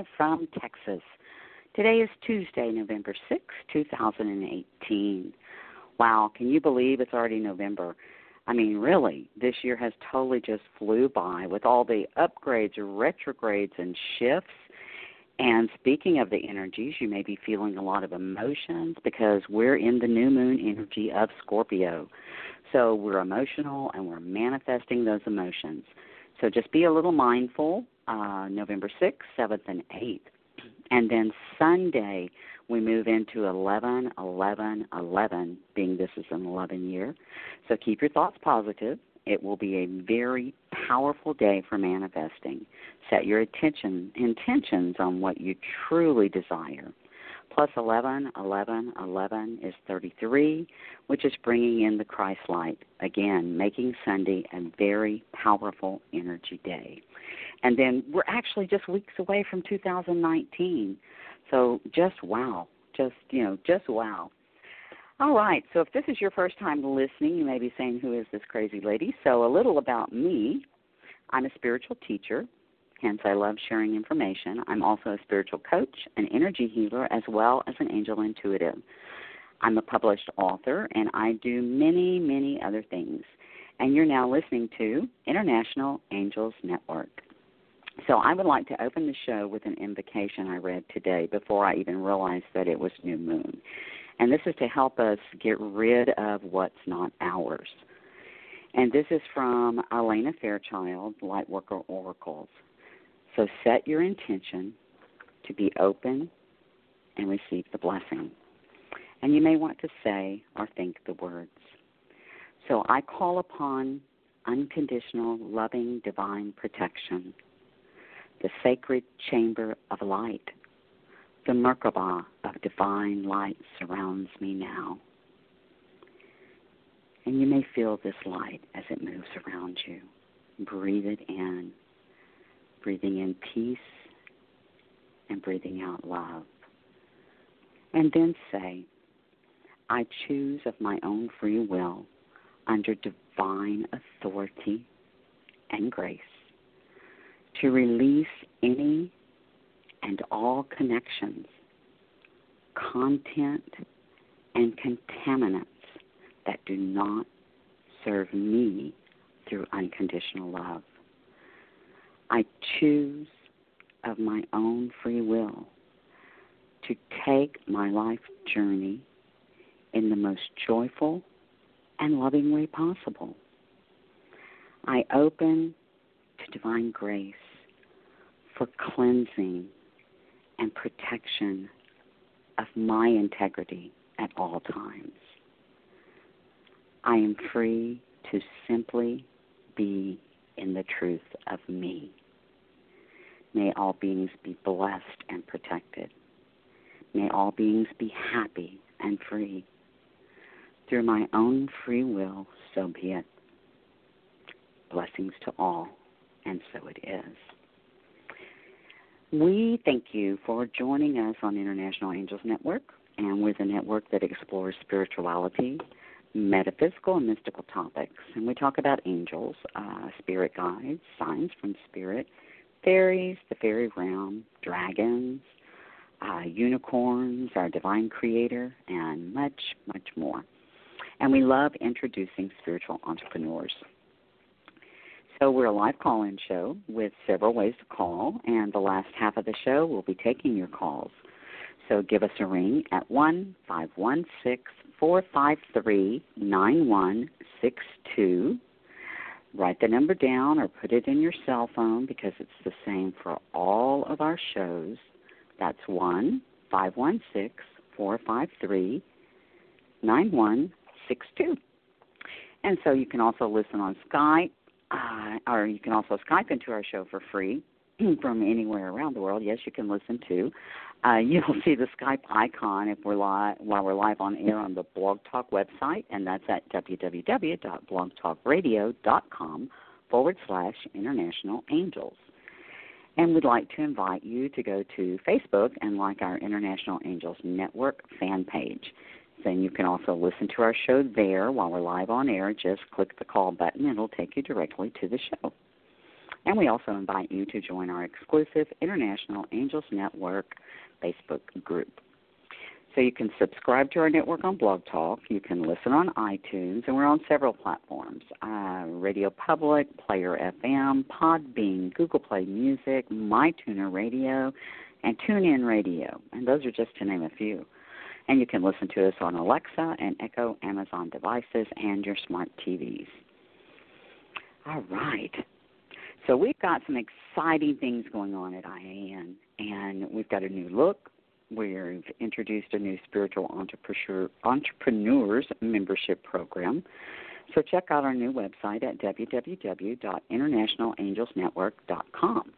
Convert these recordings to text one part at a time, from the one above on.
live from Texas. Today is Tuesday, November 6, 2018. Wow, can you believe it's already November? I mean, really, this year has totally just flew by with all the upgrades, retrogrades, and shifts. And speaking of the energies, you may be feeling a lot of emotions because we're in the new moon energy of Scorpio. So we're emotional and we're manifesting those emotions. So just be a little mindful uh, November 6th, 7th, and 8th. And then Sunday, we move into 11, 11, 11, being this is an 11 year. So keep your thoughts positive. It will be a very powerful day for manifesting. Set your attention intentions on what you truly desire. Plus 11, 11, 11 is 33, which is bringing in the Christ light. Again, making Sunday a very powerful energy day. And then we're actually just weeks away from 2019. So just wow. Just, you know, just wow. All right, so if this is your first time listening, you may be saying, Who is this crazy lady? So, a little about me. I'm a spiritual teacher, Hence, I love sharing information. I'm also a spiritual coach, an energy healer, as well as an angel intuitive. I'm a published author, and I do many, many other things. And you're now listening to International Angels Network. So, I would like to open the show with an invocation I read today before I even realized that it was new moon. And this is to help us get rid of what's not ours. And this is from Alana Fairchild, Lightworker Oracles. So set your intention to be open and receive the blessing. And you may want to say or think the words. So I call upon unconditional, loving, divine protection, the sacred chamber of light. The Merkaba of divine light surrounds me now. And you may feel this light as it moves around you. Breathe it in breathing in peace and breathing out love. And then say, I choose of my own free will, under divine authority and grace, to release any and all connections, content, and contaminants that do not serve me through unconditional love. I choose of my own free will to take my life journey in the most joyful and loving way possible. I open to divine grace for cleansing and protection of my integrity at all times. I am free to simply be in the truth of me. May all beings be blessed and protected. May all beings be happy and free. Through my own free will, so be it. Blessings to all, and so it is. We thank you for joining us on International Angels Network, and we're the network that explores spirituality, metaphysical, and mystical topics. And we talk about angels, uh, spirit guides, signs from spirit, fairies, the fairy realm, dragons, uh, unicorns, our divine creator, and much, much more. And we love introducing spiritual entrepreneurs. So we're a live call in show with several ways to call, and the last half of the show we'll be taking your calls. So give us a ring at 1 516 453 9162 write the number down or put it in your cell phone because it's the same for all of our shows. That's one five one six four five three nine one six two. And so you can also listen on Skype, uh, or you can also Skype into our show for free. from anywhere around the world, yes, you can listen to. Uh, you'll see the Skype icon if we're live while we're live on air on the Blog Talk website, and that's at www.blogtalkradio.com forward slash international angels. And we'd like to invite you to go to Facebook and like our International Angels Network fan page. Then you can also listen to our show there while we're live on air. Just click the call button, and it'll take you directly to the show. And we also invite you to join our exclusive International Angels Network Facebook group. So you can subscribe to our network on Blog Talk. You can listen on iTunes, and we're on several platforms: uh, Radio Public, Player FM, Podbean, Google Play Music, MyTuner Radio, and TuneIn Radio. And those are just to name a few. And you can listen to us on Alexa and Echo Amazon devices and your smart TVs. All right. So we've got some exciting things going on at IAN, and we've got a new look. We've introduced a new spiritual entrepreneurs membership program. So check out our new website at www.internationalangelsnetwork.com.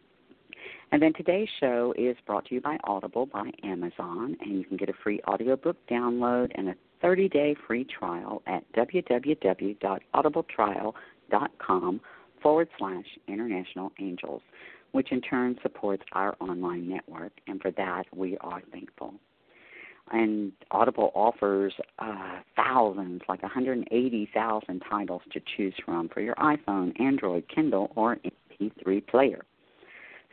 And then today's show is brought to you by Audible by Amazon, and you can get a free audiobook download and a 30 day free trial at www.audibletrial.com forward slash international angels, which in turn supports our online network, and for that we are thankful. And Audible offers uh, thousands, like 180,000 titles to choose from for your iPhone, Android, Kindle, or MP3 player.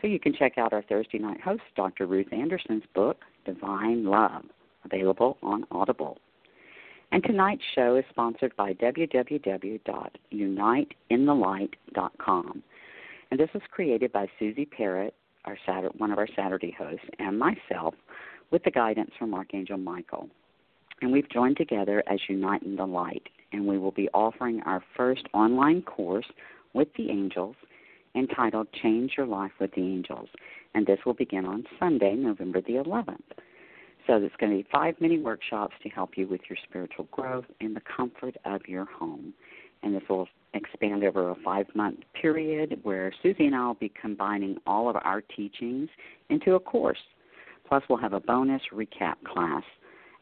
So you can check out our Thursday night host, Dr. Ruth Anderson's book, Divine Love, available on Audible. And tonight's show is sponsored by www.uniteinthelight.com. And this was created by Susie Parrott, our Saturday, one of our Saturday hosts, and myself with the guidance from Archangel Michael. And we've joined together as Unite in the Light, and we will be offering our first online course with the angels entitled Change Your Life with the Angels. And this will begin on Sunday, November the 11th. So there's going to be five mini workshops to help you with your spiritual growth in the comfort of your home. And this will expand over a five month period where Susie and I will be combining all of our teachings into a course. Plus, we'll have a bonus recap class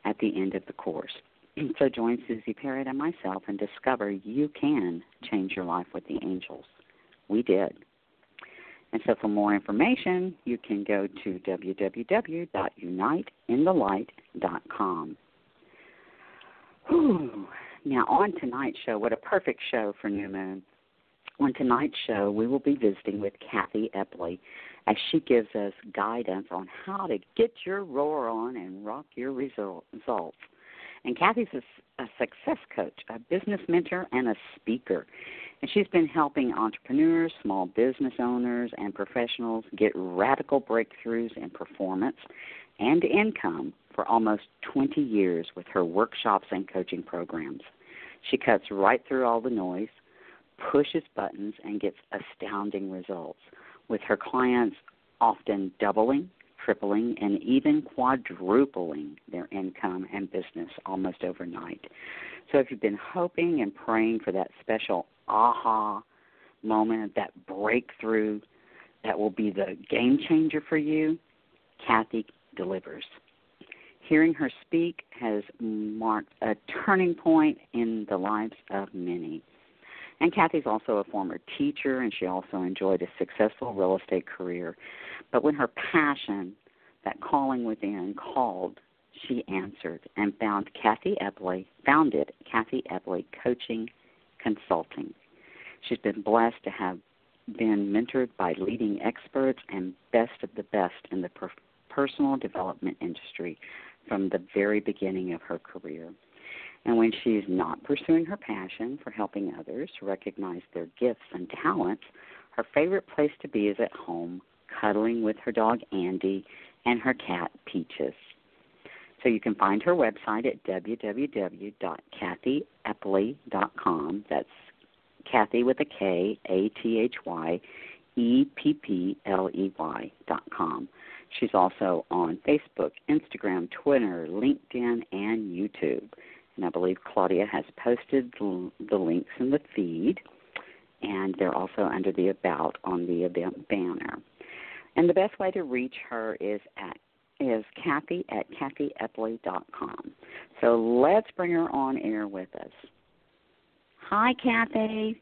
at the end of the course. so join Susie Parrott and myself and discover you can change your life with the angels. We did. And so for more information, you can go to www.uniteinthelight.com. Whew. Now, on tonight's show, what a perfect show for New Moon. On tonight's show, we will be visiting with Kathy Eppley as she gives us guidance on how to get your roar on and rock your results. And Kathy's a, a success coach, a business mentor, and a speaker. And she's been helping entrepreneurs, small business owners, and professionals get radical breakthroughs in performance and income for almost 20 years with her workshops and coaching programs. She cuts right through all the noise, pushes buttons, and gets astounding results, with her clients often doubling, tripling, and even quadrupling their income and business almost overnight. So if you've been hoping and praying for that special aha moment, that breakthrough that will be the game changer for you, Kathy delivers. Hearing her speak has marked a turning point in the lives of many. And Kathy's also a former teacher, and she also enjoyed a successful real estate career. But when her passion, that calling within, called, she answered and found Kathy Eppley, founded Kathy Eppley Coaching Consulting. She's been blessed to have been mentored by leading experts and best of the best in the per- personal development industry from the very beginning of her career. And when she's not pursuing her passion for helping others recognize their gifts and talents, her favorite place to be is at home, cuddling with her dog Andy and her cat Peaches. So you can find her website at www.kathyeppley.com. That's Kathy with a K, A T H Y, E P P L E Y dot com. She's also on Facebook, Instagram, Twitter, LinkedIn, and YouTube. And I believe Claudia has posted the links in the feed, and they're also under the About on the event banner. And the best way to reach her is at is Kathy at kathyeppley.com. So let's bring her on air with us. Hi, Kathy.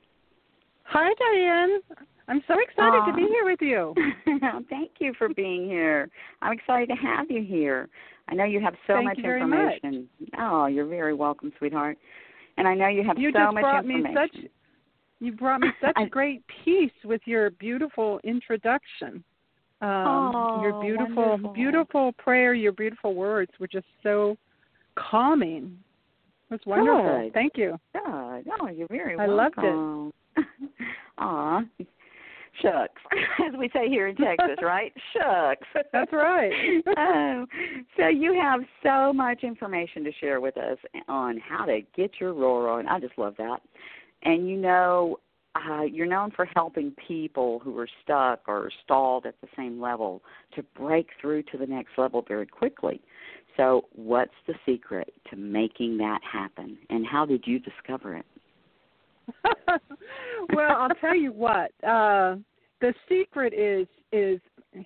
Hi, Dianne. I'm so excited to be here with you. Thank you for being here. I'm excited to have you here. I know you have so Thank much you very information. Much. Oh, you're very welcome, sweetheart. And I know you have you so just much brought information. Me such, you brought me such I, great peace with your beautiful introduction. Um, oh, your beautiful, wonderful. beautiful prayer, your beautiful words were just so calming. Was wonderful. Good. Thank you. Good. Oh, you're very I welcome. I loved it. Aw. Shucks, as we say here in Texas, right? Shucks. That's right. oh, so you have so much information to share with us on how to get your roar on. I just love that. And you know, uh, you're known for helping people who are stuck or stalled at the same level to break through to the next level very quickly. So, what's the secret to making that happen, and how did you discover it? well, I'll tell you what. Uh, the secret is is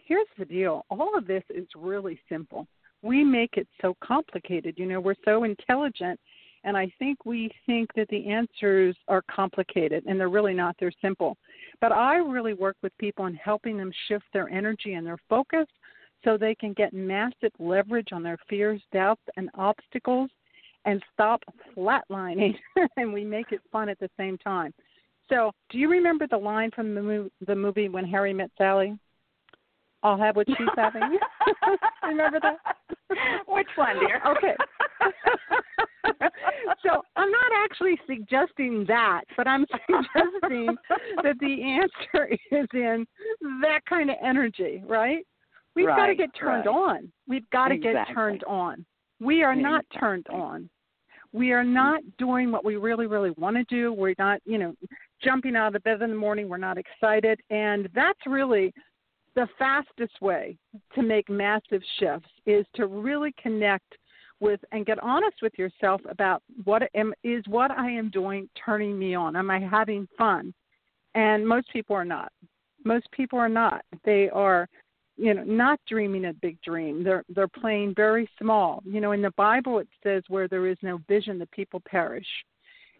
here's the deal. All of this is really simple. We make it so complicated. You know, we're so intelligent and I think we think that the answers are complicated, and they're really not. They're simple. But I really work with people in helping them shift their energy and their focus so they can get massive leverage on their fears, doubts, and obstacles and stop flatlining. and we make it fun at the same time. So, do you remember the line from the movie, the movie When Harry Met Sally? I'll have what she's having. remember that? Which one, dear? Okay. so I'm not actually suggesting that, but I'm suggesting that the answer is in that kind of energy, right? We've right, got to get turned right. on. We've got to exactly. get turned on. We are not turned on. We are not doing what we really, really want to do. We're not, you know, jumping out of the bed in the morning. We're not excited. And that's really the fastest way to make massive shifts is to really connect with and get honest with yourself about what am is what I am doing turning me on. Am I having fun? And most people are not. Most people are not. They are, you know, not dreaming a big dream. They're they're playing very small. You know, in the Bible it says where there is no vision the people perish.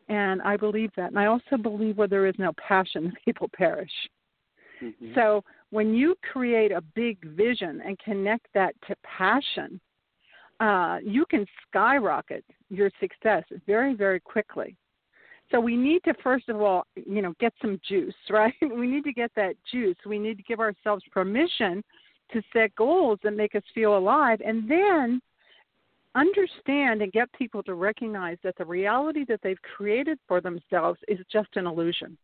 And I believe that. And I also believe where there is no passion the people perish. Mm-hmm. So when you create a big vision and connect that to passion, uh, you can skyrocket your success very, very quickly. So we need to first of all, you know, get some juice, right? We need to get that juice. We need to give ourselves permission to set goals that make us feel alive, and then understand and get people to recognize that the reality that they've created for themselves is just an illusion.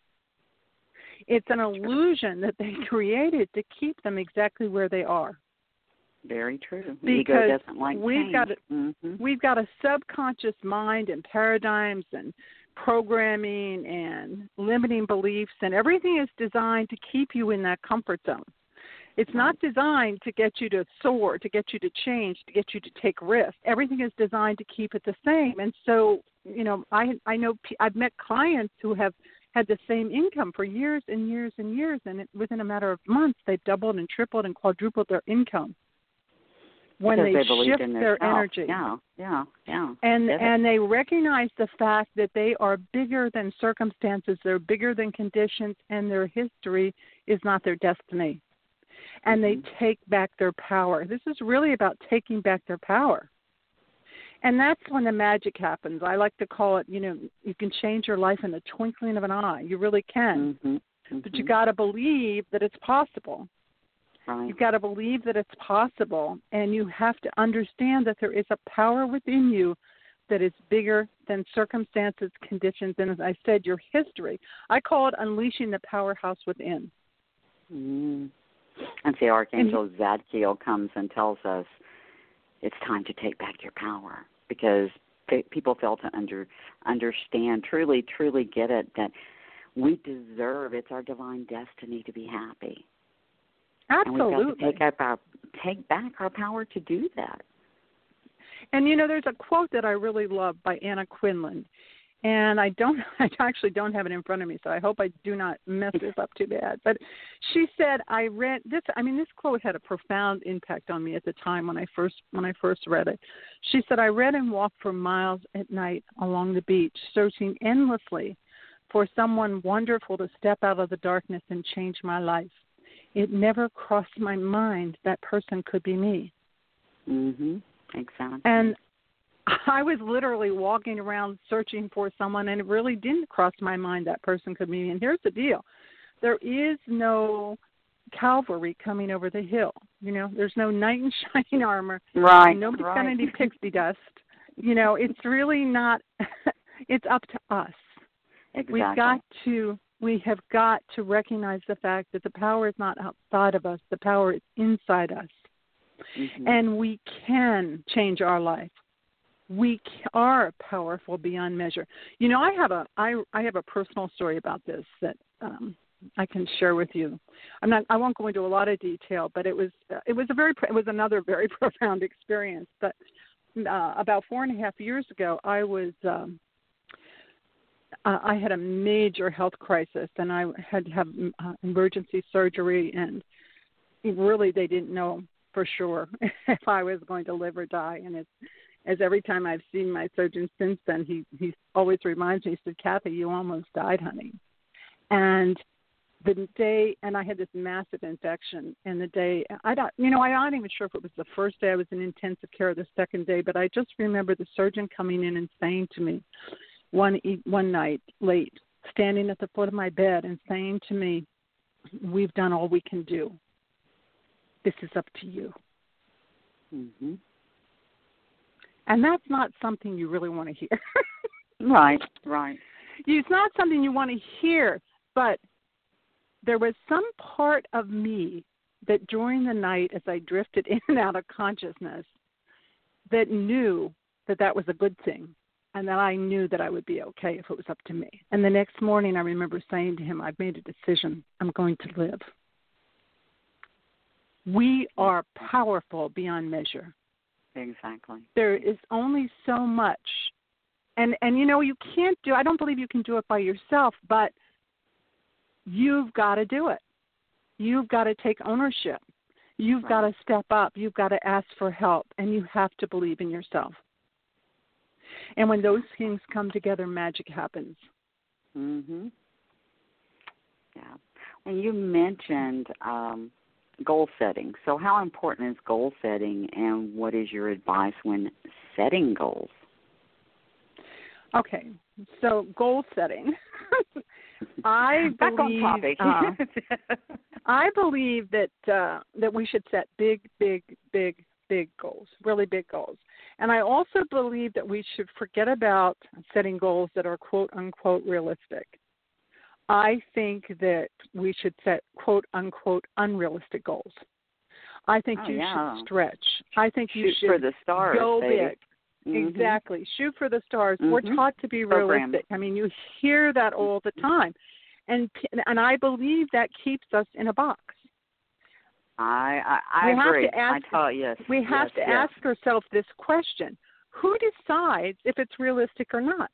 It's an illusion that they created to keep them exactly where they are. Very true. Because Ego doesn't like we've got a, mm-hmm. we've got a subconscious mind and paradigms and programming and limiting beliefs and everything is designed to keep you in that comfort zone. It's not designed to get you to soar, to get you to change, to get you to take risks. Everything is designed to keep it the same. And so, you know, I I know I've met clients who have had the same income for years and years and years, and it, within a matter of months, they've doubled and tripled and quadrupled their income when because they, they shift in their energy. Yeah, yeah, yeah. And Get and they recognize the fact that they are bigger than circumstances, they're bigger than conditions, and their history is not their destiny. And they take back their power. This is really about taking back their power. And that's when the magic happens. I like to call it, you know, you can change your life in the twinkling of an eye. You really can. Mhm, But you mhm. got to believe that it's possible. right. You've got to believe that it's possible, and you have to understand that there is a power within you that is bigger than circumstances, conditions, and as I said, your history. I call it unleashing the powerhouse within. Mm. And see, Archangel mm-hmm. Zadkiel comes and tells us it's time to take back your power because pe- people fail to under understand, truly, truly get it that we deserve. It's our divine destiny to be happy, and we've got Absolutely. to take up our take back our power to do that. And you know, there's a quote that I really love by Anna Quindlen, and I don't I actually don't have it in front of me, so I hope I do not mess this up too bad. But she said I read this I mean this quote had a profound impact on me at the time when I first when I first read it. She said I read and walked for miles at night along the beach, searching endlessly for someone wonderful to step out of the darkness and change my life. It never crossed my mind that person could be me. Mhm. Exactly. And I was literally walking around searching for someone, and it really didn't cross my mind that person could be. And here's the deal there is no cavalry coming over the hill. You know, there's no knight in shining armor. Right. Nobody's right. got any pixie dust. You know, it's really not. it's up to us. Exactly. We've got to. We have got to recognize the fact that the power is not outside of us. The power is inside us, mm-hmm. and we can change our life we are powerful beyond measure. You know, I have a I I have a personal story about this that um, I can share with you. I'm not I won't go into a lot of detail, but it was it was a very it was another very profound experience. But uh, about four and a half years ago, I was um, uh, I had a major health crisis, and I had to have uh, emergency surgery, and really they didn't know for sure if I was going to live or die, and it's as every time I've seen my surgeon since then, he he always reminds me. He said, "Kathy, you almost died, honey." And the day, and I had this massive infection. And the day, I don't, you know, I'm not even sure if it was the first day I was in intensive care, or the second day, but I just remember the surgeon coming in and saying to me, one one night late, standing at the foot of my bed and saying to me, "We've done all we can do. This is up to you." Mhm. And that's not something you really want to hear. right, right. It's not something you want to hear, but there was some part of me that during the night, as I drifted in and out of consciousness, that knew that that was a good thing and that I knew that I would be okay if it was up to me. And the next morning, I remember saying to him, I've made a decision. I'm going to live. We are powerful beyond measure. Exactly. There is only so much. And and you know you can't do I don't believe you can do it by yourself, but you've got to do it. You've got to take ownership. You've right. got to step up. You've got to ask for help and you have to believe in yourself. And when those things come together, magic happens. Mhm. Yeah. And you mentioned um goal setting. So, how important is goal setting, and what is your advice when setting goals? Okay, so goal setting. I Back believe, on topic. uh, I believe that uh, that we should set big, big, big, big goals, really big goals. And I also believe that we should forget about setting goals that are quote unquote realistic. I think that we should set quote unquote unrealistic goals. I think oh, you yeah. should stretch. I think Shoot you should for the stars, go baby. big. Mm-hmm. Exactly. Shoot for the stars. Mm-hmm. We're taught to be Program. realistic. I mean, you hear that all the time. And and I believe that keeps us in a box. I I, I we agree. Have to ask, I yes. We have yes, to yes. ask ourselves this question: Who decides if it's realistic or not?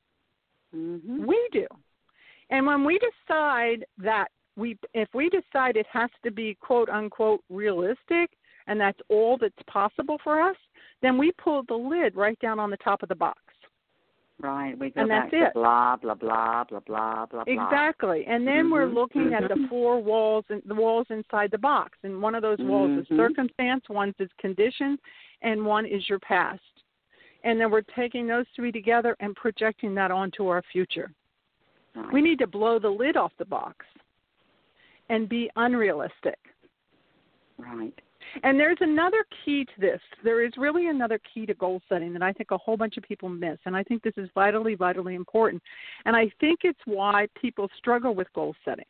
Mm-hmm. We do. And when we decide that we if we decide it has to be quote unquote realistic and that's all that's possible for us, then we pull the lid right down on the top of the box. Right. We go And back that's to it. blah blah blah blah blah blah blah. Exactly. And then we're Mhm. looking at the Mhm. four walls and the walls inside the box. And one of those walls is Mhm. circumstance, one is conditions, and one is your past. And then we're taking those three together and projecting that onto our future. Right. We need to blow the lid off the box and be unrealistic. Right. And there's another key to this. There is really another key to goal setting that I think a whole bunch of people miss. And I think this is vitally, vitally important. And I think it's why people struggle with goal setting.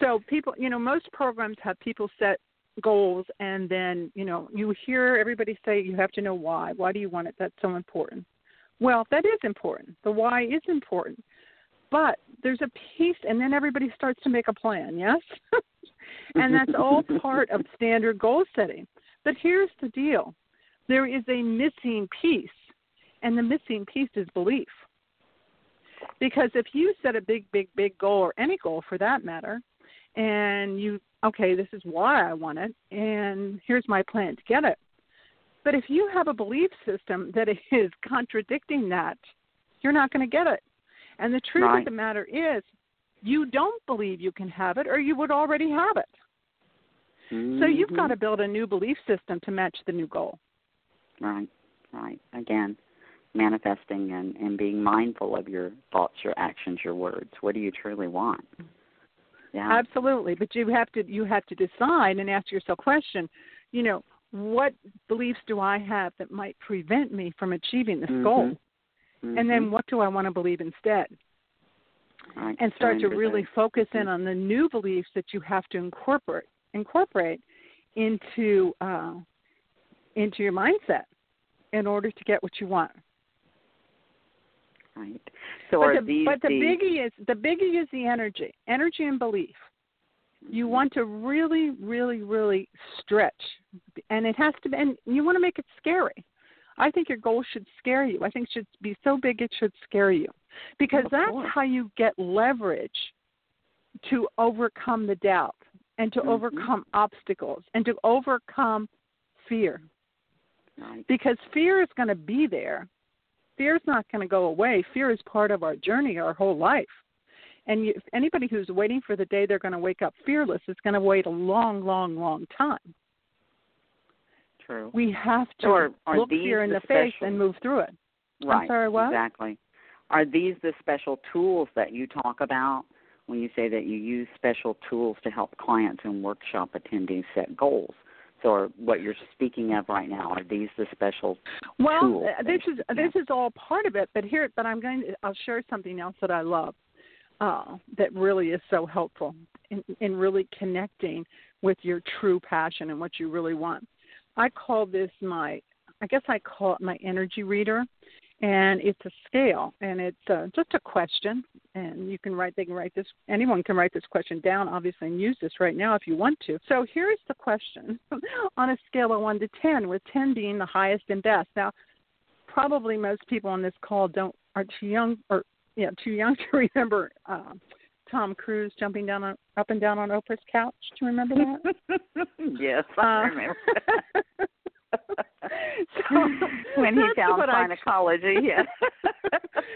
So, people, you know, most programs have people set goals and then, you know, you hear everybody say you have to know why. Why do you want it? That's so important. Well, that is important. The why is important. But there's a piece, and then everybody starts to make a plan, yes? and that's all part of standard goal setting. But here's the deal there is a missing piece, and the missing piece is belief. Because if you set a big, big, big goal, or any goal for that matter, and you, okay, this is why I want it, and here's my plan to get it. But if you have a belief system that is contradicting that, you're not going to get it. And the truth right. of the matter is, you don't believe you can have it, or you would already have it. Mm-hmm. So you've got to build a new belief system to match the new goal. Right, right. Again, manifesting and, and being mindful of your thoughts, your actions, your words. What do you truly want? Yeah. Absolutely. But you have to you have to decide and ask yourself a question, you know, what beliefs do I have that might prevent me from achieving this mm-hmm. goal? Mm-hmm. And then what do I want to believe instead? Right. And start to really focus in Mhm. on the new beliefs that you have to incorporate incorporate into uh, into your mindset in order to get what you want. Right. So but are the, these but the the, biggie is the biggie is the energy, energy and belief. You want to really, really, really stretch, and it has to. Be, and you want to make it scary. I think your goal should scare you. I think it should be so big it should scare you, because that's course. how you get leverage to overcome the doubt and to Mhm. overcome obstacles and to overcome fear because fear is going to be there. Fear is not going to go away. Fear is part of our journey, our whole life. And you, anybody who's waiting for the day they're going to wake up fearless is going to wait a long, long, long time. True. We have to Or are look fear in the the, face and move through it. Right. sorry, what? Exactly. Are these the special tools that you talk about when you say that you use special tools to help clients and workshop attendees set goals? So are what you're speaking of right now, are these the special Well, tools uh, that this is yeah. this is all part of it, but here, but I'm going to I'll share something else that I love uh, that really is so helpful in, in really connecting with your true passion and what you really want. I call this my I guess I call it my energy reader, and it's a scale, and it's uh, just a question, and you can write. They can write this. Anyone can write this question down, obviously, and use this right now if you want to. So here's the question: on a scale of one to ten, with ten being the highest and best. Now, probably most people on this call don't are too young or yeah too young to remember uh, Tom Cruise jumping down on up and down on Oprah's couch. Do you remember that? yes, I Uh, remember. so when he found gynecology, I- yes.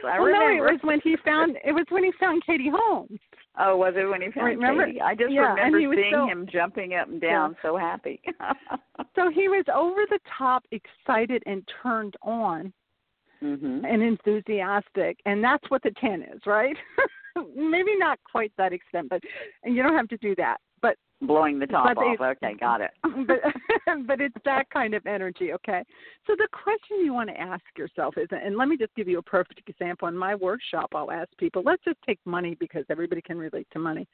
I well, no, remember. it was when he found it was when he found Katie Holmes. Oh, was it when he found Remember? Katie? I just Yeah, remember seeing so- him jumping up and down, so happy. So he was over the top excited and turned on mhm. and enthusiastic, and that's what the ten is, right? Maybe not quite that extent, but and you don't have to do that. But Blowing the top off. Okay, got it. but but it's that kind of energy, okay? So the question you want to ask yourself is, and let me just give you a perfect example. In my workshop, I'll ask people, let's just take money because everybody can relate to money.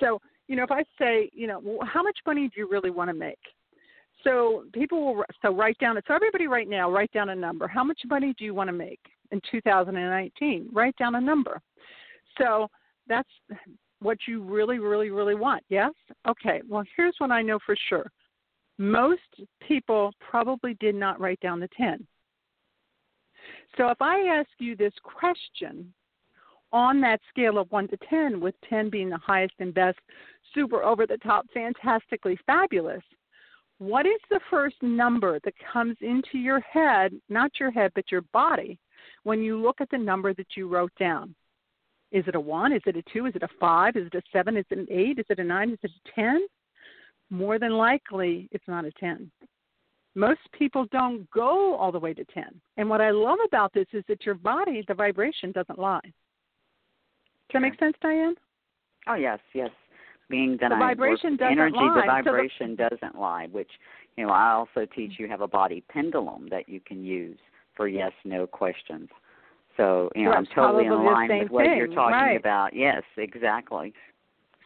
So you know, if I say, you know, well, how much money do you really want to make? So people will so write down. it. So everybody right now, write down a number. How much money do you want to make in 2019? Write down a number. So that's what you really, really, really want. Yes? Okay. Well, here's what I know for sure. Most people probably did not write down the 10. So if I ask you this question on that scale of 1 to 10, with 10 being the highest and best, super over the top, fantastically fabulous, what is the first number that comes into your head, not your head, but your body, when you look at the number that you wrote down? Is it a 1? Is it a 2? Is it a 5? Is it a 7? Is it an 8? Is it a 9? Is it a 10? More than likely, it's not a 10. Most people don't go all the way to 10. And what I love about this is that your body, the vibration doesn't lie. Does that make sense, Dianne? Oh yes, yes. Being that The I vibration doesn't energy, lie. the So the- vibration doesn't lie. Which you know, I also teach you have a body pendulum that you can use for yes, no questions. So you know, I'm totally in line with what you're talking right. about. Yes, exactly.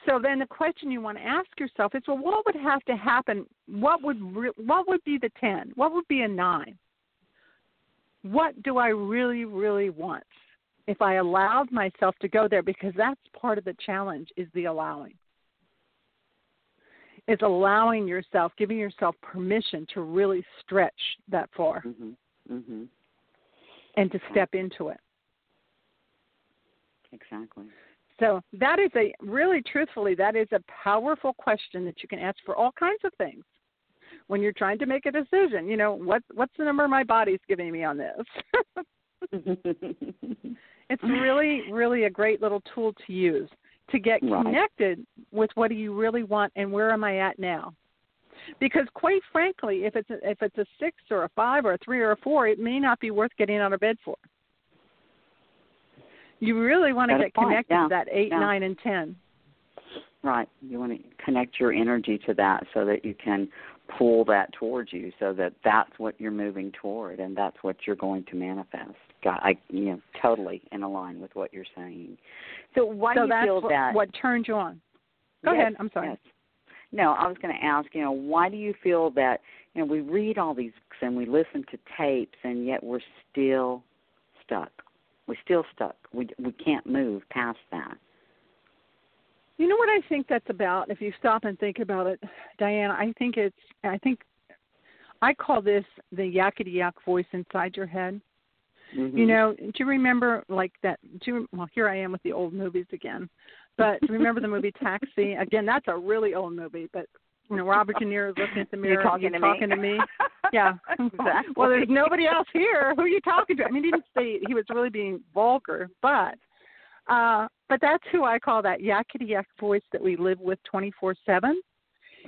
So then the question you want to ask yourself is, well, what would have to happen? What would re- what would be the ten? What would be a nine? What do I really, really want? If I allowed myself to go there, because that's part of the challenge, is the allowing. Is allowing yourself, giving yourself permission to really stretch that far Mhm. Mhm. And to step into it. Exactly. So that is a really truthfully that is a powerful question that you can ask for all kinds of things when you're trying to make a decision. You know, what what's the number my body's giving me on this? it's really really a great little tool to use to get right. connected with what do you really want and where am I at now? Because quite frankly, if it's a, if it's a six or a five or a three or a four, it may not be worth getting out of bed for. You really want to get connected yeah. to that eight, yeah. nine, and ten. Right. You want to connect your energy to that so that you can pull that towards you, so that that's what you're moving toward, and that's what you're going to manifest. God, I, you know, totally in line with what you're saying. So why so do you feel what, that? what turned you on? Go yes, ahead. I'm sorry. Yes. No, I was going to ask. You know, why do you feel that? You know, we read all these books and we listen to tapes, and yet we're still stuck. We're still stuck. We we can't move past that. You know what I think that's about? If you stop and think about it, Dianne, I think it's. I think I call this the yakety yak voice inside your head. Mm-hmm. You know, do you remember like that? Do you, well, here I am with the old movies again. But remember the movie Taxi? Again, that's a really old movie, but you know, Robert De Niro is looking at the mirror. You're talking, to, talking me? to me. Yeah. exactly. Well, there's nobody else here. Who are you talking to? I mean, he didn't say he was really being vulgar, but uh but that's who I call that yakety yak voice that we live with 24 7.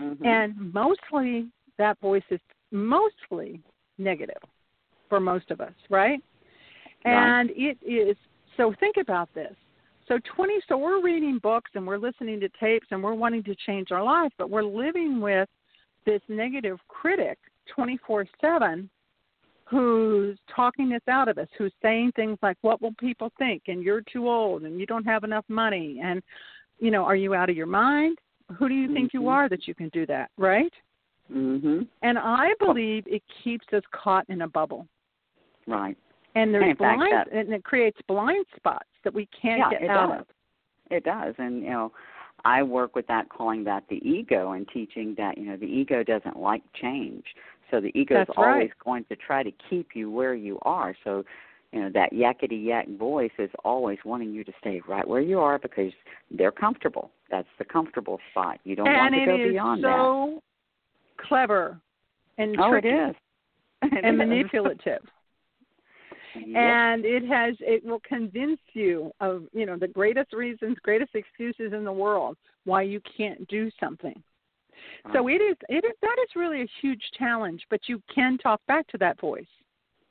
Mm-hmm. And mostly that voice is mostly negative for most of us, right? Right. And it is so think about this. So 20 so we're reading books and we're listening to tapes and we're wanting to change our life, but we're living with this negative critic 24/7 who's talking this out of us, who's saying things like what will people think and you're too old and you don't have enough money and you know, are you out of your mind? Who do you think Mhm. you are that you can do that, right? Mhm. And I believe it keeps us caught in a bubble. Right. And there's And blind that- and it creates blind spots that we can't yeah, get out does. of. It does, and you know, I work with that, calling that the ego, and teaching that you know the ego doesn't like change. So the ego is right. always going to try to keep you where you are. So, you know, that yakety yak voice is always wanting you to stay right where you are because they're comfortable. That's the comfortable spot. You don't want to go beyond so clever and that. Oh, it tricky and manipulative. Yep. and it has it will convince you of you know the greatest reasons greatest excuses in the world why you can't do something so it is it is that is really a huge challenge but you can talk back to that voice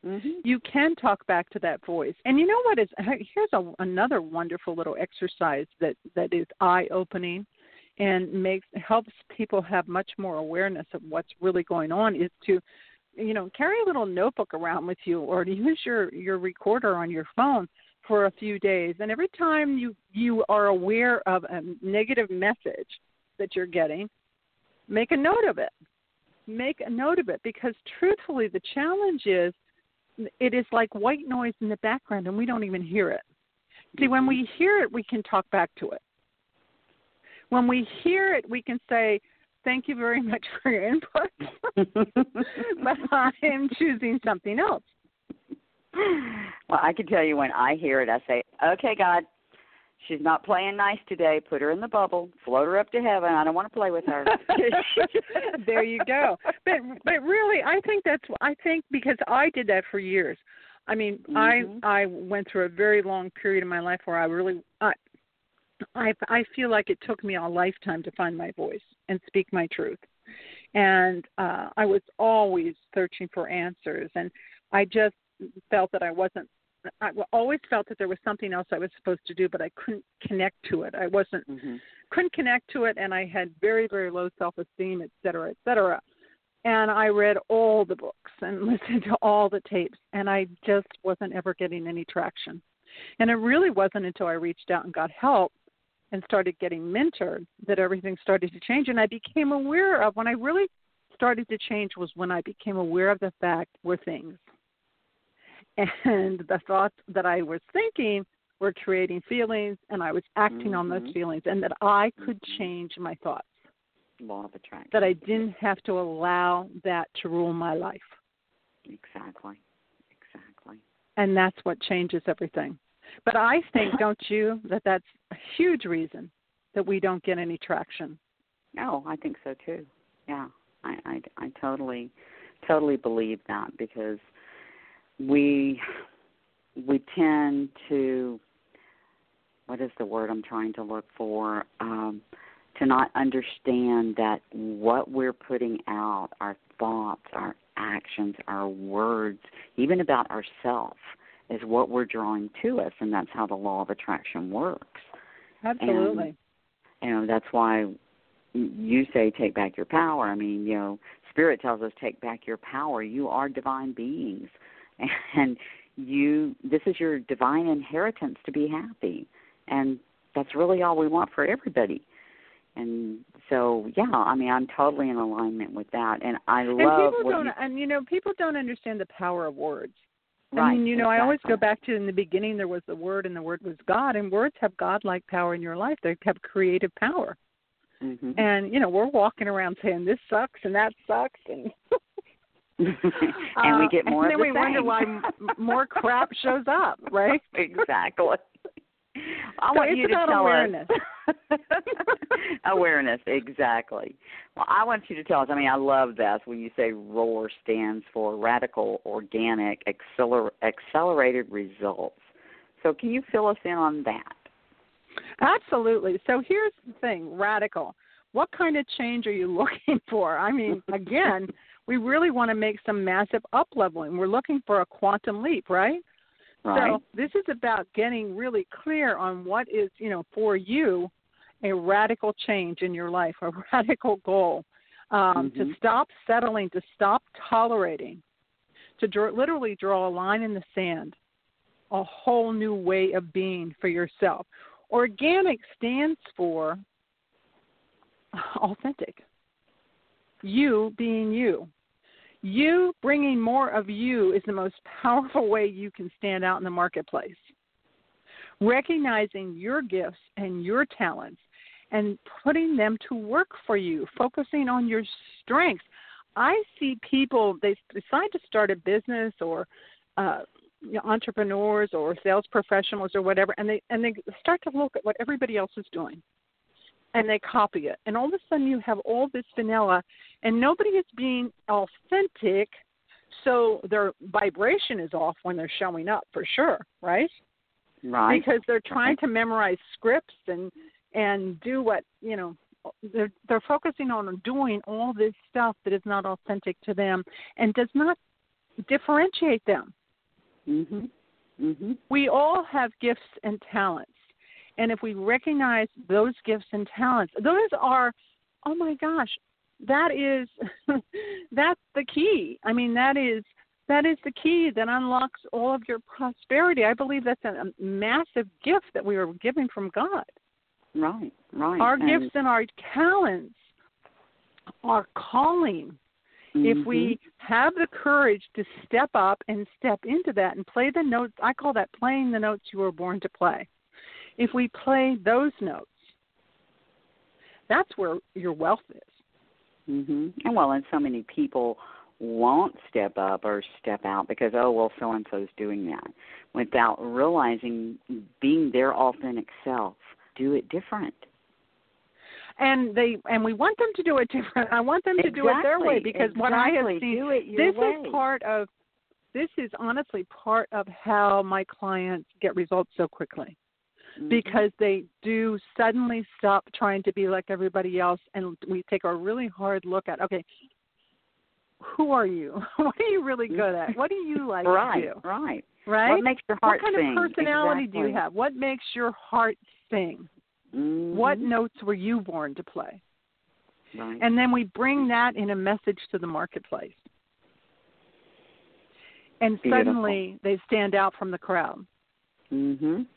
Mhm. you can talk back to that voice and you know what is here's a, another wonderful little exercise that that is eye opening and makes helps people have much more awareness of what's really going on is to you know carry a little notebook around with you or to use your your recorder on your phone for a few days. And every time you you are aware of a negative message that you're getting make a note of it. Make a note of it because truthfully the challenge is it is like white noise in the background and we don't even hear it. See when Mhm. we hear it we can talk back to it. When we hear it we can say thank you very much for your input but i am choosing something else well, I can tell you when I hear it, I say, "Okay, God, she's not playing nice today. Put her in the bubble, float her up to heaven. I don't want to play with her." there you go. But but really, I think that's I think because I did that for years. I mean, Mhm. I I went through a very long period in my life where I really I I I feel like it took me a lifetime to find my voice and speak my truth. And uh I was always searching for answers and I just felt that I wasn't I always felt that there was something else I was supposed to do, but I couldn't connect to it. I wasn't Mhm. couldn't connect to it and I had very, very low self esteem, et cetera, et cetera. And I read all the books and listened to all the tapes and I just wasn't ever getting any traction. And it really wasn't until I reached out and got help and started getting mentored that everything started to change and I became aware of when I really started to change was when I became aware of the fact were things. And the thoughts that I was thinking were creating feelings and I was acting on those Mhm. feelings and that I could Mhm. change my thoughts. Law of attraction. That I didn't have to allow that to rule my life. Exactly. Exactly. And that's what changes everything. But I think, don't you, that that's a huge reason that we don't get any traction. No, I think so too. Yeah, I I, I totally totally believe that because we we tend to what is the word I'm trying to look for um to not understand that what we're putting out our thoughts our actions our words even about ourselves is what we're drawing to us and that's how the law of attraction works. Absolutely. And, you know that's why you say take back your power. I mean you know spirit tells us take back your power. You are divine beings. And you this is your divine inheritance to be happy. And that's really all we want for everybody. And so yeah i mean i'm totally in alignment with that. And i love and people don't you, and you know people don't understand the power of words right, I mean, you know, exactly. I always go back to in the beginning there was the word and the word was God and words have God-like power in your life. They have creative power. mm-hmm. And you know, we're walking around saying this sucks and that sucks and and we get more uh, and then the we wonder why more crap shows up, right? exactly. I So want it's you to about tell awareness. us awareness, exactly. Well, I want you to tell us. I mean, I love that when you say ROAR stands for Radical Organic Acceler- Accelerated Results. So, can you fill us in on that? Absolutely. So here's the thing, radical. What kind of change are you looking for? I mean, again, we really want to make some massive up leveling. We're looking for a quantum leap, right? Right. So this is about getting really clear on what is, you know, for you a radical change in your life, a radical goal. Um, To Mhm. stop settling, to stop tolerating, to draw, literally draw a line in the sand, a whole new way of being for yourself. Organic stands for authentic. You being you. You bringing more of you is the most powerful way you can stand out in the marketplace. Recognizing your gifts and your talents and putting them to work for you, focusing on your strengths. I see people, they decide to start a business or uh, you know, entrepreneurs or sales professionals or whatever, and they and they start to look at what everybody else is doing, and they copy it, and all of a sudden you have all this vanilla, and nobody is being authentic, so their vibration is off when they're showing up for sure, right? Right. Because they're trying to memorize scripts and and do what you know they're they're focusing on doing all this stuff that is not authentic to them and does not differentiate them Mhm. Mhm. we all have gifts and talents. And if we recognize those gifts and talents, those are, oh my gosh, that is, that's the key. I mean, that is, that is the key that unlocks all of your prosperity. I believe that's a, massive gift that we are given from God. Right. Right. Our and, gifts and our talents, our calling, if we mm-hmm. have the courage to step up and step into that and play the notes i call that playing the notes you were born to play if we play those notes that's where your wealth is Mm-hmm. And well, and so many people won't step up or step out because oh well, so and so's doing that, without realizing being their authentic self. Do it different. and they and we want them to do it different i want them to do it their way Exactly, because what i have exactly. seen Do it your this way. is part of this is honestly part of how my clients get results so quickly Mhm. because they do suddenly stop trying to be like everybody else and we take a really hard look at okay who are you what are you really good at what do you like right, to do right. right What makes your heart what kind sing? of personality do you have what makes your heart sing Mhm. what notes were you born to play Right. and then we bring that in a message to the marketplace and Beautiful. suddenly they stand out from the crowd mhm.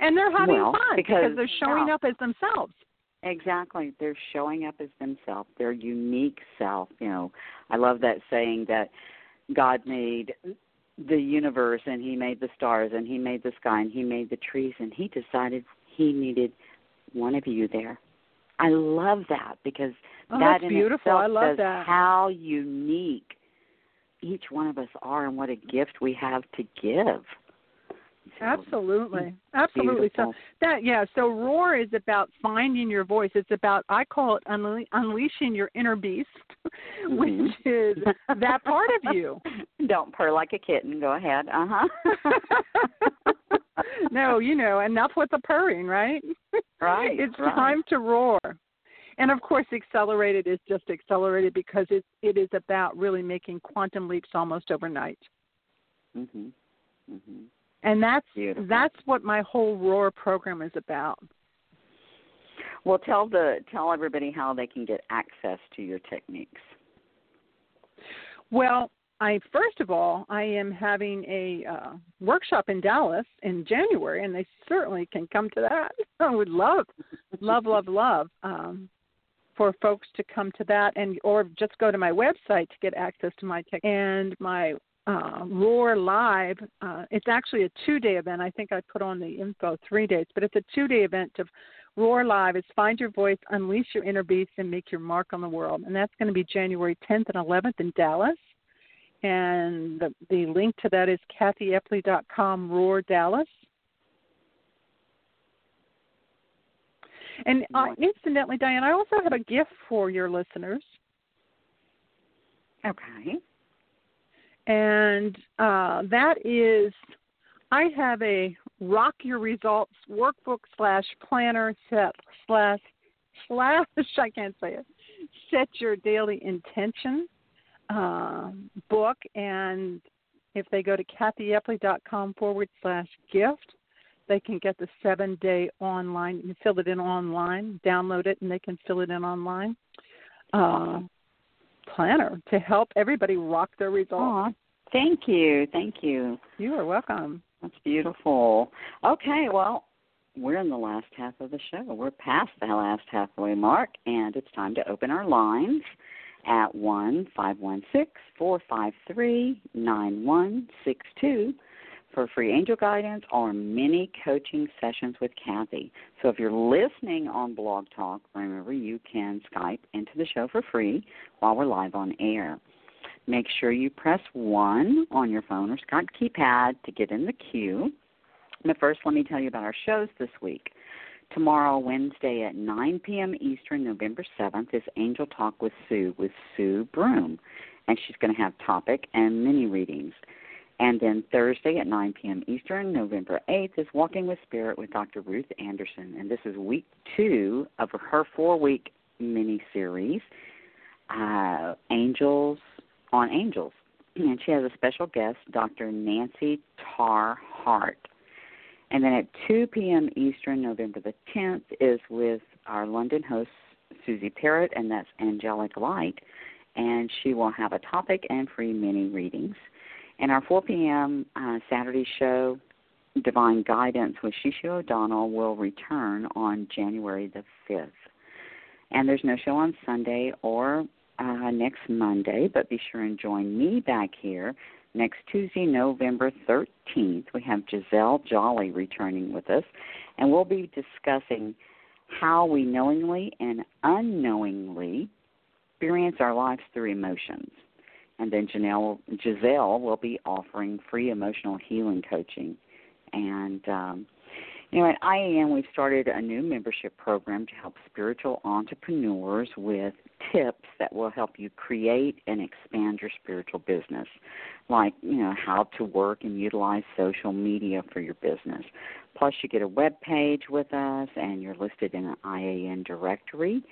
And they're having Well, fun because- they're showing yeah. up as themselves Exactly. They're showing up as themselves, their unique self. You know, I love that saying that God made the universe and he made the stars and he made the sky and he made the trees and he decided he needed one of you there. I love that because Oh, that that's in beautiful. itself I love says that. how unique each one of us are and what a gift we have to give. Absolutely, absolutely. Beautiful. So that yeah. So roar is about finding your voice. It's about I call it unle- unleashing your inner beast, which is that part of you. Don't purr like a kitten. Go ahead. Uh huh. no, you know, enough with the purring, right? Right. it's right. time to roar. And of course, accelerated is just accelerated because it it is about really making quantum leaps almost overnight. Mhm. Mhm. And that's Beautiful. that's what my whole roar program is about. Well, tell the tell everybody how they can get access to your techniques. Well, I first of all, I am having a uh, workshop in Dallas in January, and they certainly can come to that. I would love, love, love, love um, for folks to come to that, and or just go to my website to get access to my tech and my uh, Roar Live. Uh, it's actually a two-day event. I think I put on the info three days, but it's a two-day event of Roar Live. It's Find Your Voice, Unleash Your Inner Beast, and Make Your Mark on the World, and that's going to be January 10th and 11th in Dallas and the, the link to that is kathyeppley.com roar dallas and uh, incidentally dianne i also have a gift for your listeners Okay. And uh, that is i have a rock your results workbook slash planner set slash slash i can't say it set your daily intention uh, book, and if they go to kathyeppley.com forward slash gift, they can get the seven day online. You can fill it in online, download it, and they can fill it in online. Uh, planner to help everybody rock their results. Aw, thank you. Thank you. You are welcome. That's beautiful. Okay, well, we're in the last half of the show. We're past the last halfway mark, and it's time to open our lines at 1 516 453 9162 for free angel guidance or mini coaching sessions with Kathy. So if you're listening on Blog Talk, remember you can Skype into the show for free while we're live on air. Make sure you press 1 on your phone or Skype keypad to get in the queue. But first, let me tell you about our shows this week. Tomorrow, Wednesday at 9 p.m. Eastern, November 7th, is Angel Talk with Sue with Sue Broome. And she's going to have topic and mini readings. And then Thursday at 9 p.m. Eastern, November 8th, is Walking with Spirit with Dr. Ruth Anderson. And this is week two of her four week mini series, uh, Angels on Angels. And she has a special guest, Dr. Nancy Tar Hart. And then at 2 p.m. Eastern, November the 10th, is with our London host, Susie Parrott, and that's Angelic Light. And she will have a topic and free mini readings. And our 4 p.m. Uh, Saturday show, Divine Guidance with Shishu O'Donnell, will return on January the 5th. And there's no show on Sunday or uh, next Monday, but be sure and join me back here next Tuesday, November 13th. We have Giselle Jolly returning with us, and we'll be discussing how we knowingly and unknowingly experience our lives through emotions. And then Janelle, Giselle will be offering free emotional healing coaching. And um, you know, at IAN, we've started a new membership program to help spiritual entrepreneurs with tips that will help you create and expand your spiritual business, like, you know, how to work and utilize social media for your business. Plus, you get a web page with us, and you're listed in an IAN directory.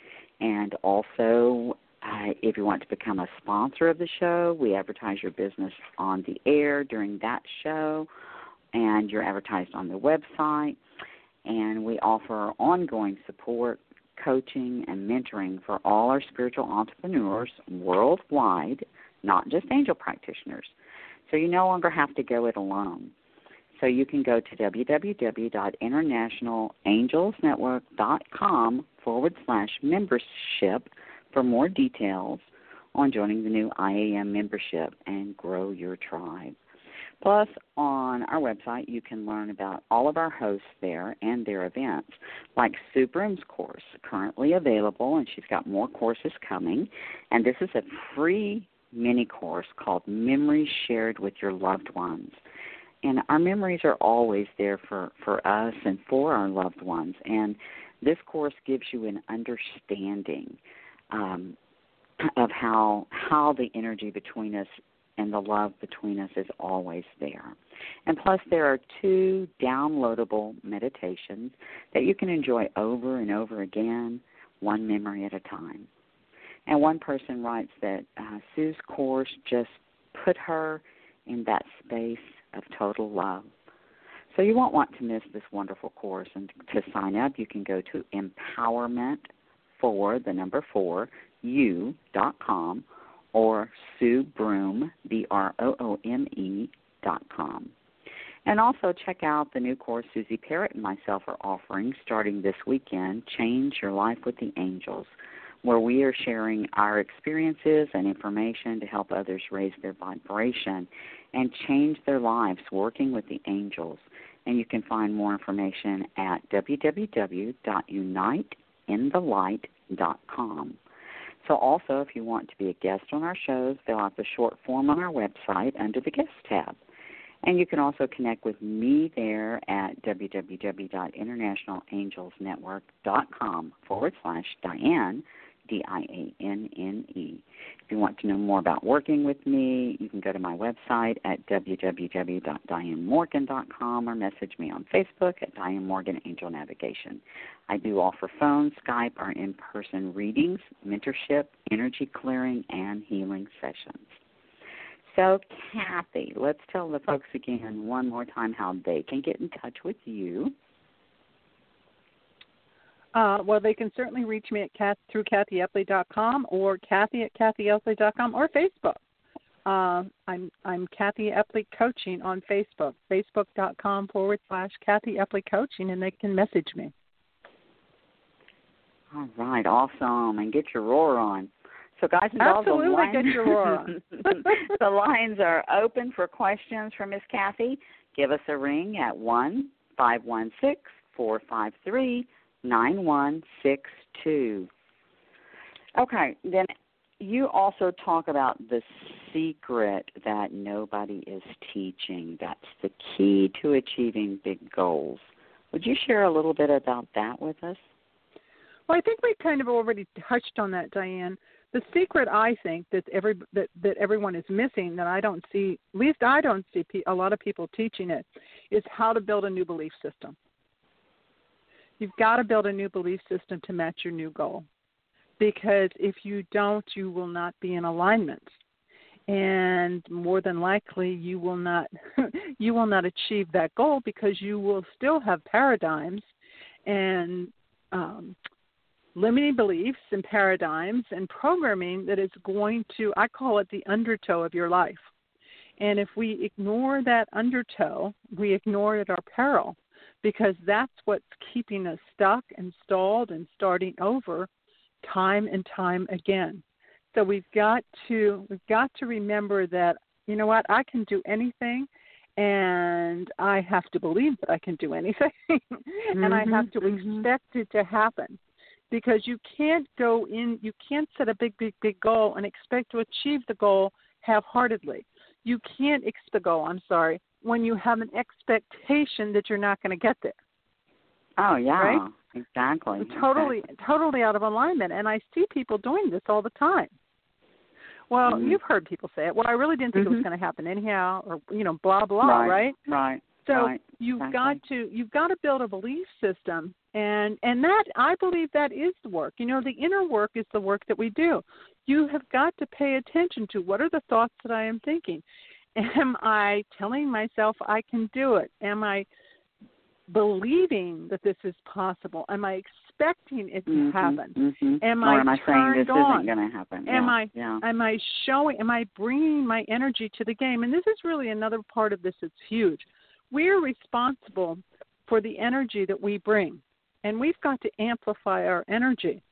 And also, uh, if you want to become a sponsor of the show, we advertise your business on the air during that show, and you're advertised on the website and we offer ongoing support, coaching, and mentoring for all our spiritual entrepreneurs worldwide, not just angel practitioners. So you no longer have to go it alone. So you can go to www.internationalangelsnetwork.com forward slash membership for more details on joining the new IAN membership and grow your tribe. Plus, on our website, you can learn about all of our hosts there and their events, like Sue Broome's course, currently available, and she's got more courses coming. And this is a free mini course called Memories Shared with Your Loved Ones. and our memories are always there for for us and for our loved ones and this course gives you an understanding um, of how how the energy between us and the love between us is always there. And plus, there are two downloadable meditations that you can enjoy over and over again, one memory at a time. And one person writes that uh, Sue's course just put her in that space of total love. So you won't want to miss this wonderful course. And to sign up, you can go to empowerment for the number four you dot com or Sue Broome B R O O M E dot com. And also check out the new course Susie Parrott and myself are offering starting this weekend, Change Your Life with the Angels where we are sharing our experiences and information to help others raise their vibration and change their lives working with the angels. And you can find more information at www.uniteinthelight.com. So, also, if you want to be a guest on our shows, fill out the short form on our website under the Guest tab. And you can also connect with me there at www.internationalangelsnetwork.com forward slash Dianne D I A N N E. If you want to know more about working with me, you can go to my website at www.diannemorgan.com or message me on Facebook at Dianne Morgan Angel Navigation. I do offer phone, Skype, or in person readings, mentorship, energy clearing, and healing sessions. So, Kathy, let's tell the folks again one more time how they can get in touch with you. Uh, well, they can certainly reach me at Kath, through KathyEppley.com or Kathy at KathyEppley.com or Facebook. Uh, I'm I'm Kathy Eppley Coaching on Facebook, Facebook.com forward slash Kathy Eppley Coaching, and they can message me. All right, awesome, and get your roar on. So, guys and dolls, Absolutely, the lines, get your roar on. the lines are open for questions for Miss Kathy. Give us a ring at one five one six four five three 9162. Okay, then you also talk about the secret that nobody is teaching. That's the key to achieving big goals. Would you share a little bit about that with us? Well, I think we kind of already touched on that, Dianne. The secret I think that every that that everyone is missing that I don't see, at least I don't see a lot of people teaching it, is how to build a new belief system. You've got to build a new belief system to match your new goal. Because if you don't, you will not be in alignment. And more than likely you will not you will not achieve that goal because you will still have paradigms and um, limiting beliefs and paradigms and programming that is going to I call it the undertow of your life. And if we ignore that undertow, we ignore it at our peril because that's what's keeping us stuck and stalled and starting over time and time again. So we've got to we've got to remember that you know what I can do anything and I have to believe that I can do anything mm-hmm, and I have to mm-hmm. expect it to happen because you can't go in you can't set a big big big goal and expect to achieve the goal half-heartedly. You can't expect the goal, I'm sorry, when you have an expectation that you're not going to get there. Oh yeah, right? exactly. Totally, exactly. totally out of alignment, and I see people doing this all the time. Well, mm-hmm. you've heard people say it. Well, I really didn't think mm-hmm. it was going to happen anyhow, or you know, blah blah, right? Right. Right. So right. you've exactly. got to you've got to build a belief system, and and that I believe that is the work. You know, the inner work is the work that we do. You have got to pay attention to what are the thoughts that I am thinking. Am I telling myself I can do it? Am I believing that this is possible? Am I expecting it to mm-hmm, happen? Mm-hmm. Am or I am I saying this on? isn't going to happen? Am yeah, I yeah. am I showing? Am I bringing my energy to the game? And this is really another part of this It's huge. We're responsible for the energy that we bring, and we've got to amplify our energy.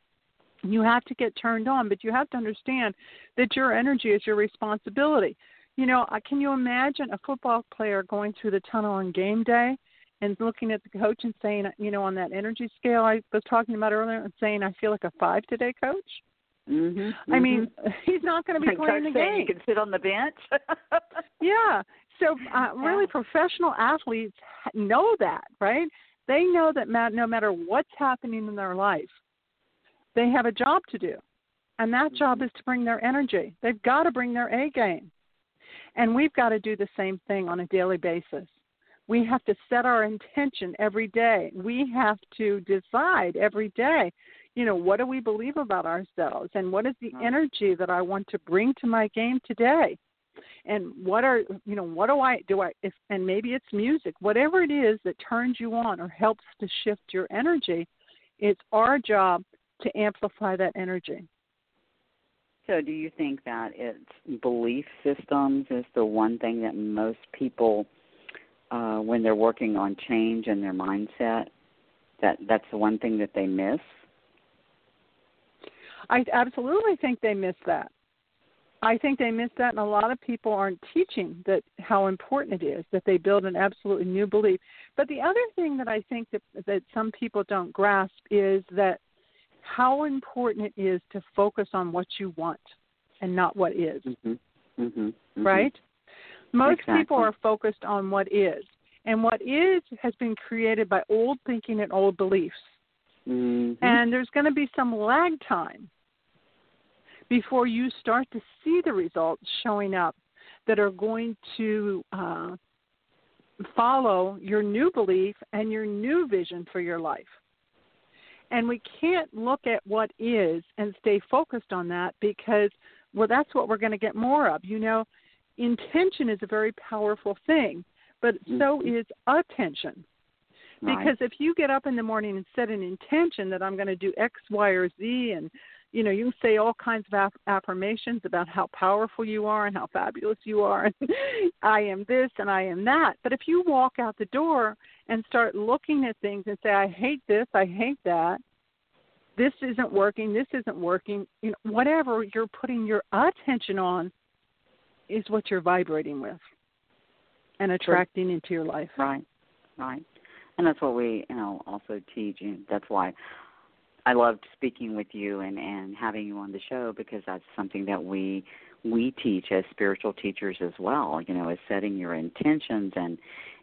You have to get turned on, but you have to understand that your energy is your responsibility. You know, can you imagine a football player going through the tunnel on game day and looking at the coach and saying, you know, on that energy scale I was talking about earlier, and saying, I feel like a five today, coach? Mm-hmm, I mean, he's not going to be playing the game. You can sit on the bench. yeah. So uh, really, professional athletes know that, right? They know that no matter what's happening in their life, they have a job to do, and that job mm-hmm. is to bring their energy. They've got to bring their A game, and we've got to do the same thing on a daily basis. We have to set our intention every day. We have to decide every day you know what do we believe about ourselves? And what is the mm-hmm. energy that i want to bring to my game today? And what are you know what do i do i if and maybe it's music. Whatever it is that turns you on or helps to shift your energy it's our job to amplify that energy so do you think that it's belief systems is the one thing that most people uh when they're working on change in their mindset that that's the one thing that they miss I absolutely think they miss that. I think they miss that, and a lot of people aren't teaching that how important it is that they build an absolutely new belief. But the other thing that I think that that some people don't grasp is that how important it is to focus on what you want and not what is. Mm-hmm. Mm-hmm. Mm-hmm. Right? Most exactly. people are focused on what is, and what is has been created by old thinking and old beliefs. Mm-hmm. And there's going to be some lag time before you start to see the results showing up that are going to uh, follow your new belief and your new vision for your life. And we can't look at what is and stay focused on that because, well, that's what we're going to get more of. You know, intention is a very powerful thing, but mm-hmm. so is attention. Because if you get up in the morning and set an intention that I'm going to do X, Y, or Z, and you know you can say all kinds of aff- affirmations about how powerful you are and how fabulous you are, and I am this and I am that. But if you walk out the door and start looking at things and say, I hate this, I hate that, this isn't working, this isn't working, you know, whatever you're putting your attention on is what you're vibrating with and attracting into your life. Right, right. And that's what we you know also teach and that's why I loved speaking with you and and having you on the show because that's something that we we teach as spiritual teachers as well you know is setting your intentions and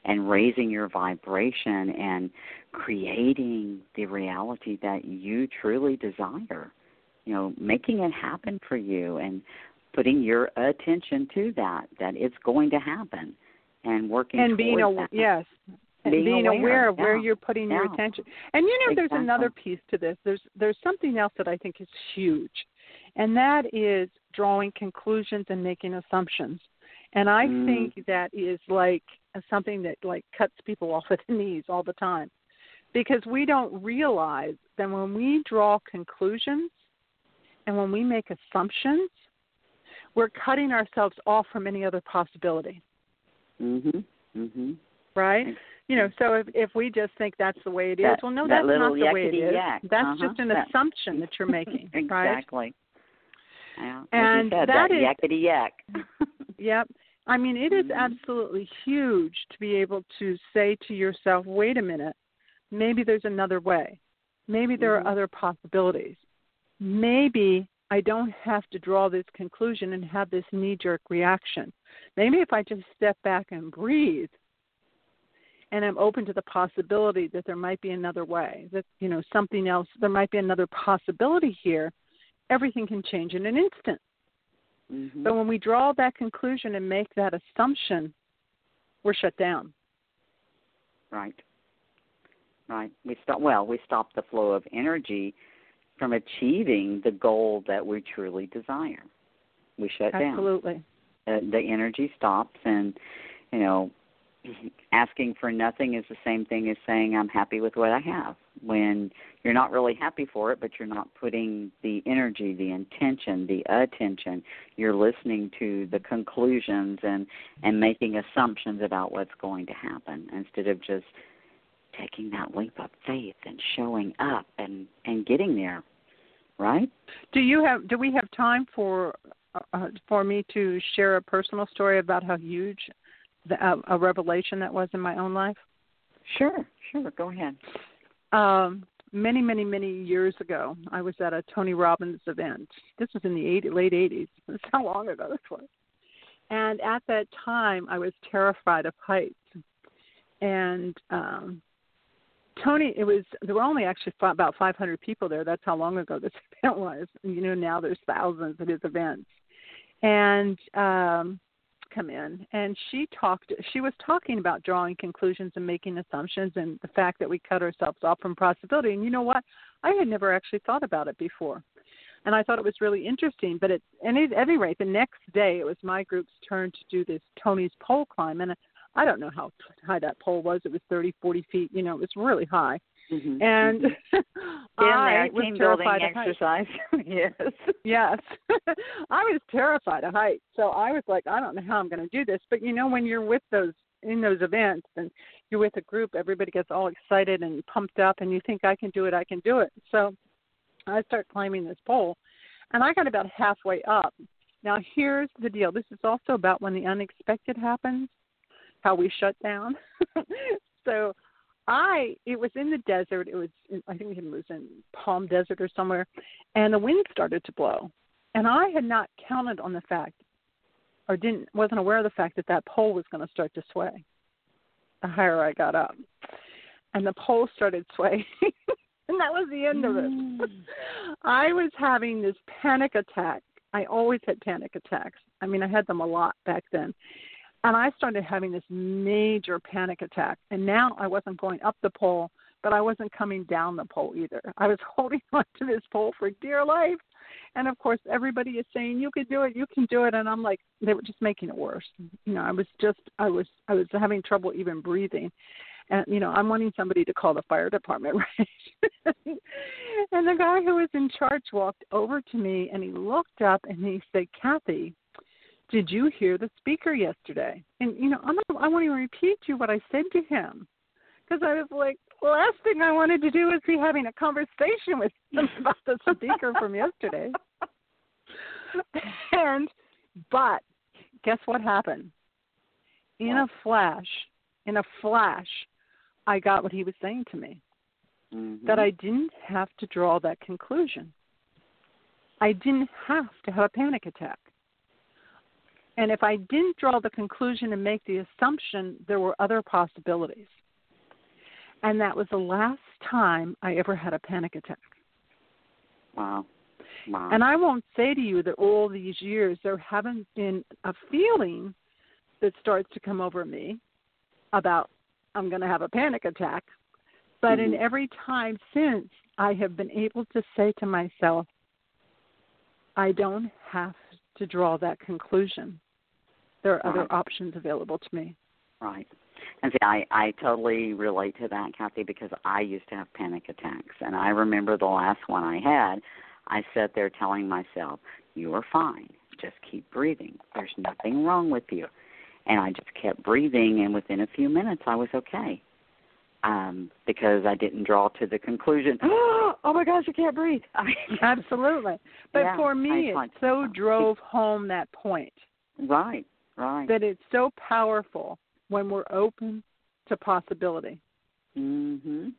and raising your vibration and creating the reality that you truly desire you know making it happen for you and putting your attention to that that it's going to happen and working and being a yes and being, being aware, aware, of yeah. where you're putting yeah. your attention. And you know, exactly. there's another piece to this. There's there's something else that I think is huge, and that is drawing conclusions and making assumptions. And I mm. think that is like something that like cuts people off at the knees all the time, because we don't realize that when we draw conclusions and when we make assumptions, we're cutting ourselves off from any other possibility. Mhm. Mhm. Right? you know, so if if we just think that's the way it is, that, well, no, that that's not the way it is. Yak. That's uh-huh. just an that, assumption that you're making, exactly. right? Yeah. And said, that that is, yakety yak. yep. I mean, it is mm-hmm. absolutely huge to be able to say to yourself, "Wait a minute, maybe there's another way. Maybe there mm-hmm. are other possibilities. Maybe I don't have to draw this conclusion and have this knee-jerk reaction. Maybe if I just step back and breathe." and I'm open to the possibility that there might be another way, that you know something else, there might be another possibility here. Everything can change in an instant. Mm-hmm. But when we draw that conclusion and make that assumption, we're shut down. Right. Right. We stop. Well, we stop the flow of energy from achieving the goal that we truly desire. We shut Absolutely. down. Absolutely. Uh, the energy stops, and you know asking for nothing is the same thing as saying I'm happy with what I have. When you're not really happy for it, but you're not putting the energy, the intention, the attention, you're listening to the conclusions and and making assumptions about what's going to happen instead of just taking that leap of faith and showing up and and getting there. Right? Do you have do we have time for uh, for me to share a personal story about how huge the, uh, a revelation that was in my own life? Sure, sure. Go ahead. Um, many, many, many years ago. I was at a Tony Robbins event. This was in the 80, late 80s. That's how long ago this was. And at that time, I was terrified of heights. And um, Tony, it was there were only actually about 500 people there. That's how long ago this event was. You know, now there's thousands at his events. And um, come in, and she talked. She was talking about drawing conclusions and making assumptions, and the fact that we cut ourselves off from possibility. And you know what? I had never actually thought about it before and I thought it was really interesting. But at any at any rate, the next day it was my group's turn to do this Tony's pole climb, and I don't know how high that pole was. It was thirty, forty feet. You know, it was really high. Mm-hmm. And mm-hmm. I was team terrified building exercise. yes. Yes. I was terrified of heights. So I was like, I don't know how I'm going to do this. But you know, when you're with those in those events and you're with a group, everybody gets all excited and pumped up, and you think I can do it, I can do it. So I start climbing this pole, and I got about halfway up. Now, here's the deal this is also about when the unexpected happens, how we shut down. so, I it was in the desert. It was in, I think it was in Palm Desert or somewhere, and the wind started to blow, and I had not counted on the fact, or didn't wasn't aware of the fact that that pole was going to start to sway. The higher I got up, and the pole started swaying. and that was the end of it. Mm. I was having this panic attack. I always had panic attacks. I mean, I had them a lot back then. And I started having this major panic attack. And now I wasn't going up the pole, but I wasn't coming down the pole either. I was holding on to this pole for dear life. And of course, everybody is saying, "You can do it, you can do it," and I'm like, they were just making it worse. You know, I was just, I was, I was having trouble even breathing and you know i'm wanting somebody to call the fire department right and the guy who was in charge walked over to me and he looked up and he said kathy did you hear the speaker yesterday and you know i'm not, i want to repeat to you what i said to him because i was like last thing i wanted to do was be having a conversation with him about the speaker from yesterday and but guess what happened in a flash in a flash I got what he was saying to me. Mm-hmm. That I didn't have to draw that conclusion. I didn't have to have a panic attack. And if I didn't draw the conclusion and make the assumption, there were other possibilities. And that was the last time I ever had a panic attack. Wow. Wow. And I won't say to you that all these years there haven't been a feeling that starts to come over me about I'm going to have a panic attack. But mm-hmm. in every time since, I have been able to say to myself, I don't have to draw that conclusion. There are other right. options available to me. Right. And see, I I totally relate to that, Kathy, because I used to have panic attacks, and I remember the last one I had. I sat there telling myself, "You are fine. Just keep breathing. There's nothing wrong with you." and I just kept breathing, and within a few minutes, I was okay. Um, because I didn't draw to the conclusion, oh my gosh, I can't breathe. I mean, Absolutely. But yeah, for me, it so drove home that point. Right, right. That it's so powerful when we're open to possibility. Mhm.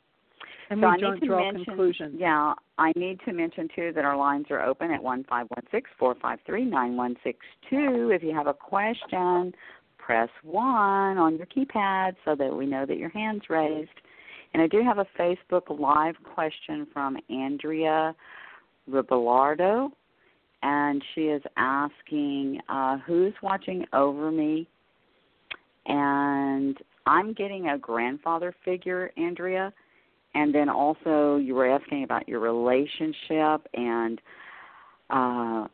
And so we I don't need to draw mention, conclusions. Yeah, I need to mention too that our lines are open at one five one six four five three nine one six two. If you have a question, press 1 on your keypad so that we know that your hand's raised. And I do have a Facebook Live question from Andrea Ribelardo, and she is asking uh, who's watching over me. And I'm getting a grandfather figure, Andrea. And then also, you were asking about your relationship and uh,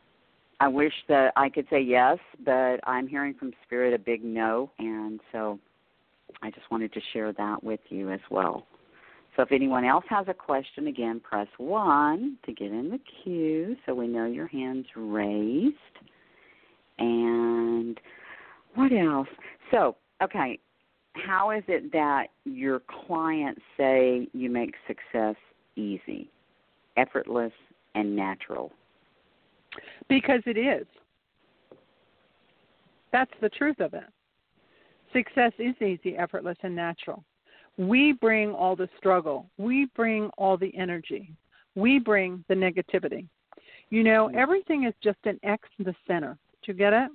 I wish that I could say yes, but I'm hearing from Spirit a big no, and so I just wanted to share that with you as well. So if anyone else has a question, again, press 1 to get in the queue so we know your hand's raised. And what else? So, okay, how is it that your clients say you make success easy, effortless, and natural? Because it is. That's the truth of it. Success is easy, effortless, and natural. We bring all the struggle, we bring all the energy, we bring the negativity. You know, Mm-hmm. everything is just an X in the center. Do you get it?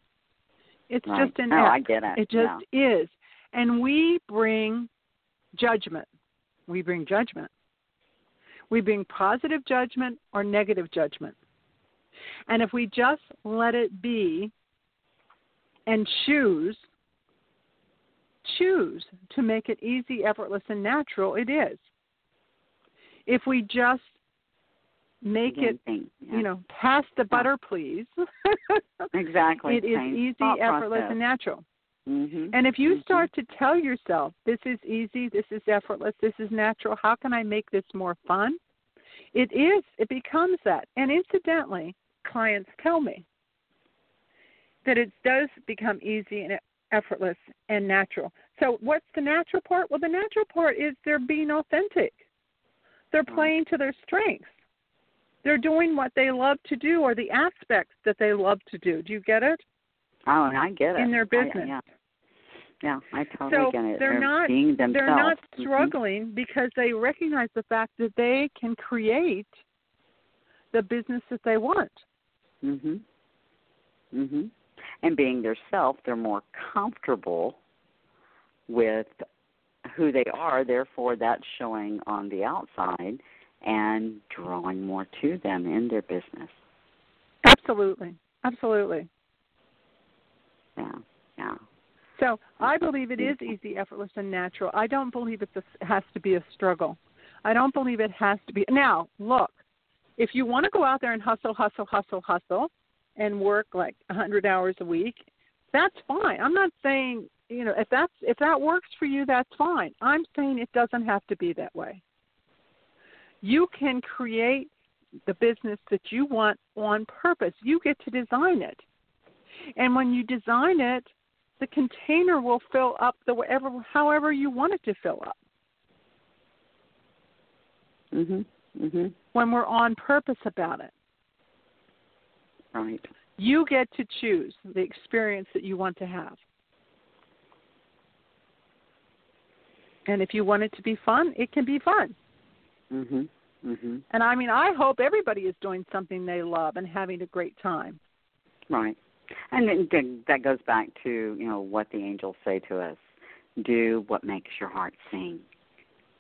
It's Right. just an no, X. I get it. It just is. And we bring judgment. We bring judgment. We bring positive judgment or negative judgment. And if we just let it be and choose, choose to make it easy, effortless, and natural, it is. If we just make it, think, yeah. you know, pass the butter, please, exactly. it is easy, thought effortless, process. and natural. Mhm. And if you Mhm. start to tell yourself, this is easy, this is effortless, this is natural, how can I make this more fun? It is, it becomes that. And incidentally, clients tell me that it does become easy and effortless and natural. So, what's the natural part? Well, the natural part is they're being authentic, they're playing to their strengths. They're doing what they love to do or the aspects that they love to do. Do you get it? Oh, and I get it. In their I- business. yeah. Yeah, I totally So get it. they're not- being themselves. they're not Mhm. struggling because they recognize the fact that they can create the business that they want. Mhm. Mhm. And being their self, they're more comfortable with who they are. Therefore, that's showing on the outside and drawing more to them in their business. Absolutely. Absolutely. Yeah. Yeah. So I believe it is easy, effortless, and natural. I don't believe it has to be a struggle. I don't believe it has to be. Now, look, if you want to go out there and hustle, hustle, hustle, hustle, and work like a 100 hours a week, that's fine. I'm not saying you know if that's if that works for you, that's fine. I'm saying it doesn't have to be that way. You can create the business that you want on purpose. You get to design it. And when you design it, the container will fill up the whatever however you want it to fill up. Mhm. Mhm. When we're on purpose about it. Right. You get to choose the experience that you want to have. And if you want it to be fun, it can be fun. Mhm. Mhm. And I mean, I hope everybody is doing something they love and having a great time. Right. And then that goes back to, you know, what the angels say to us. Do what makes your heart sing.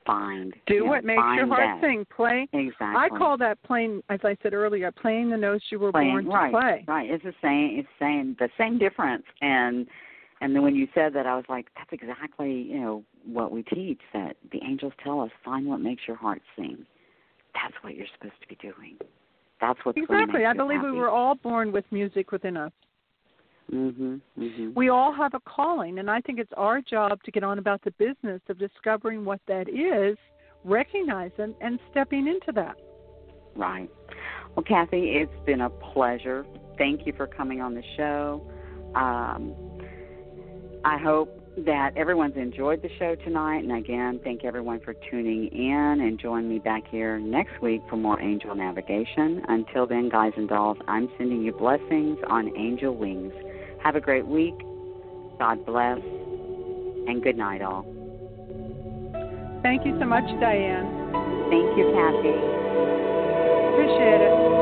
Find. Do you know, what makes your heart that. sing. Play. Exactly. I call that playing, as I said earlier, playing the notes you were playing born to right, play. Right. It's the same it's the same. the same difference and and then when you said that I was like, That's exactly, you know, what we teach, that the angels tell us, find what makes your heart sing. That's what you're supposed to be doing. That's to Exactly. I believe we were all born with music within us. Mhm. Mhm. We all have a calling, and I think it's our job to get on about the business of discovering what that is, recognizing, and stepping into that. Right. Well, Kathy, it's been a pleasure. Thank you for coming on the show. Um, I hope that everyone's enjoyed the show tonight. And again, thank everyone for tuning in and join me back here next week for more angel navigation. Until then, guys and dolls, I'm sending you blessings on angel wings. Have a great week. God bless. And good night, all. Thank you so much, Dianne. Thank you, Kathy. Appreciate it.